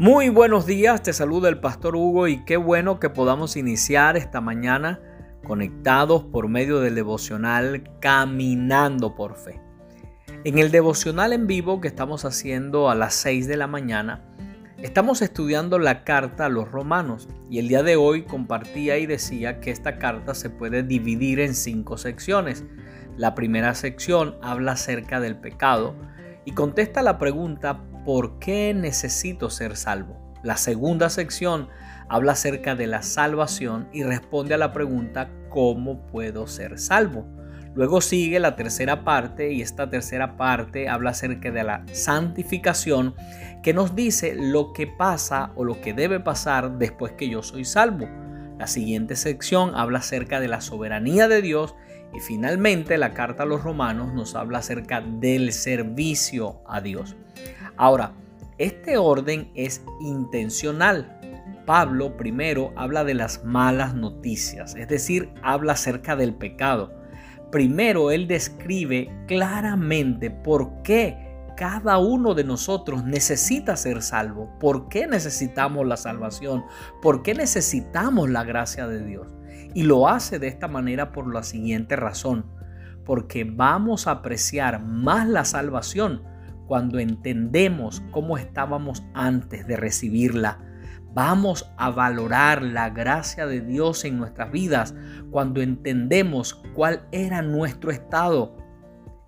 Muy buenos días, te saluda el pastor Hugo y qué bueno que podamos iniciar esta mañana conectados por medio del devocional Caminando por Fe. En el devocional en vivo que estamos haciendo a las 6 de la mañana, estamos estudiando la carta a los romanos y el día de hoy compartía y decía que esta carta se puede dividir en cinco secciones. La primera sección habla acerca del pecado y contesta la pregunta ¿por qué necesito ser salvo? La segunda sección habla acerca de la salvación y responde a la pregunta ¿cómo puedo ser salvo? Luego sigue la tercera parte y esta tercera parte habla acerca de la santificación que nos dice lo que pasa o lo que debe pasar después que yo soy salvo. La siguiente sección habla acerca de la soberanía de Dios y finalmente la carta a los romanos nos habla acerca del servicio a Dios. Ahora, este orden es intencional. Pablo primero habla de las malas noticias, es decir, habla acerca del pecado. Primero él describe claramente por qué cada uno de nosotros necesita ser salvo, por qué necesitamos la salvación, por qué necesitamos la gracia de Dios. Y lo hace de esta manera por la siguiente razón, porque vamos a apreciar más la salvación cuando entendemos cómo estábamos antes de recibirla. Vamos a valorar la gracia de Dios en nuestras vidas cuando entendemos cuál era nuestro estado.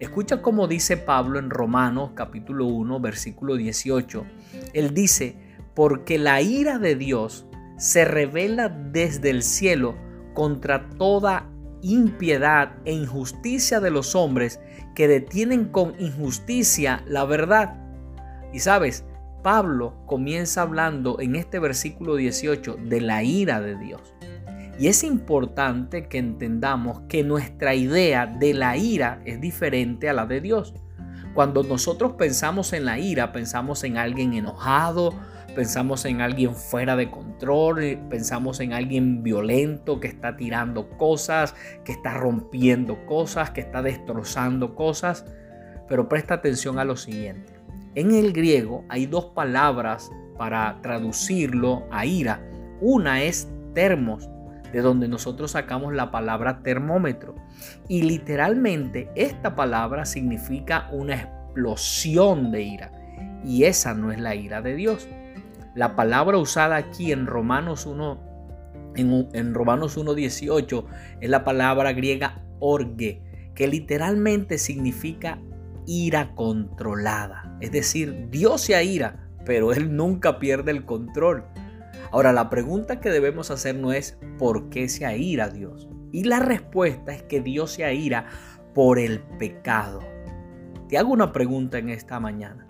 Escucha cómo dice Pablo en Romanos capítulo 1 versículo 18. Él dice, porque la ira de Dios se revela desde el cielo contra toda impiedad e injusticia de los hombres que detienen con injusticia la verdad. Y sabes, Pablo comienza hablando en este versículo 18 de la ira de Dios. Y es importante que entendamos que nuestra idea de la ira es diferente a la de Dios. Cuando nosotros pensamos en la ira, pensamos en alguien enojado, pensamos en alguien fuera de control, pensamos en alguien violento que está tirando cosas, que está rompiendo cosas, que está destrozando cosas. Pero presta atención a lo siguiente. En el griego hay dos palabras para traducirlo a ira. Una es termos, de donde nosotros sacamos la palabra termómetro. Y literalmente esta palabra significa una explosión de ira. Y esa no es la ira de Dios. La palabra usada aquí en Romanos 1, en, en Romanos 1.18 es la palabra griega orge, que literalmente significa ira controlada. Es decir, Dios se aira, pero Él nunca pierde el control. Ahora, la pregunta que debemos hacer no es ¿por qué se aira Dios? Y la respuesta es que Dios se aira por el pecado. Te hago una pregunta en esta mañana.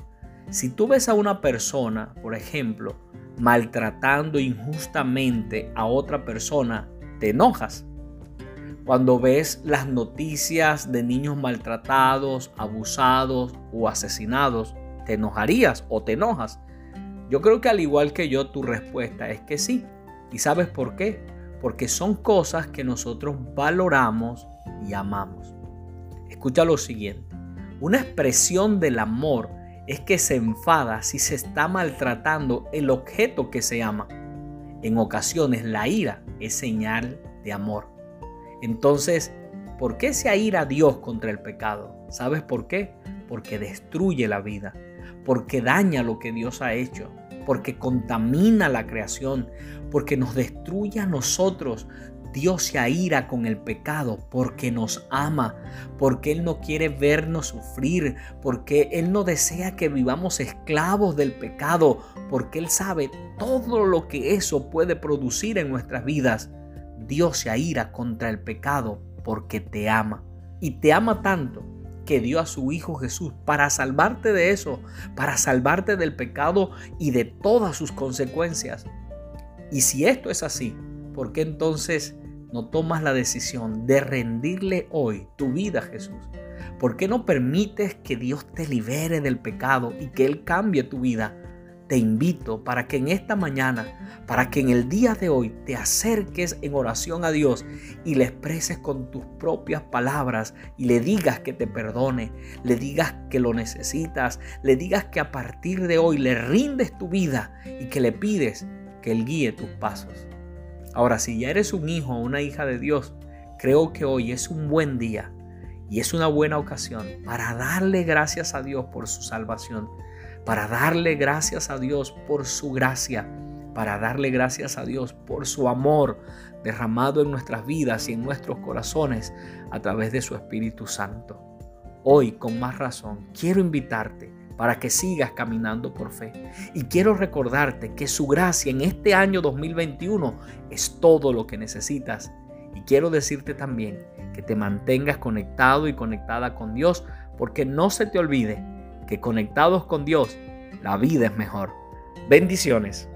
Si tú ves a una persona, por ejemplo, maltratando injustamente a otra persona, te enojas. Cuando ves las noticias de niños maltratados, abusados o asesinados, te enojarías o te enojas. Yo creo que al igual que yo, tu respuesta es que sí. ¿Y sabes por qué? Porque son cosas que nosotros valoramos y amamos. Escucha lo siguiente. Una expresión del amor es que se enfada si se está maltratando el objeto que se ama. En ocasiones la ira es señal de amor. Entonces, ¿por qué se aira Dios contra el pecado? ¿Sabes por qué? Porque destruye la vida, porque daña lo que Dios ha hecho, porque contamina la creación, porque nos destruye a nosotros, Dios se aira con el pecado porque nos ama, porque Él no quiere vernos sufrir, porque Él no desea que vivamos esclavos del pecado, porque Él sabe todo lo que eso puede producir en nuestras vidas. Dios se aira contra el pecado porque te ama. Y te ama tanto que dio a su Hijo Jesús para salvarte de eso, para salvarte del pecado y de todas sus consecuencias. Y si esto es así, ¿por qué entonces no tomas la decisión de rendirle hoy tu vida a Jesús? ¿Por qué no permites que Dios te libere del pecado y que Él cambie tu vida? Te invito para que en esta mañana, para que en el día de hoy te acerques en oración a Dios y le expreses con tus propias palabras y le digas que te perdone, le digas que lo necesitas, le digas que a partir de hoy le rindes tu vida y que le pides que Él guíe tus pasos. Ahora, si ya eres un hijo o una hija de Dios, creo que hoy es un buen día y es una buena ocasión para darle gracias a Dios por su salvación para darle gracias a Dios por su gracia, para darle gracias a Dios por su amor derramado en nuestras vidas y en nuestros corazones a través de su Espíritu Santo. Hoy, con más razón, quiero invitarte para que sigas caminando por fe. Y quiero recordarte que su gracia en este año 2021 es todo lo que necesitas. Y quiero decirte también que te mantengas conectado y conectada con Dios, porque no se te olvide que conectados con Dios, la vida es mejor. Bendiciones.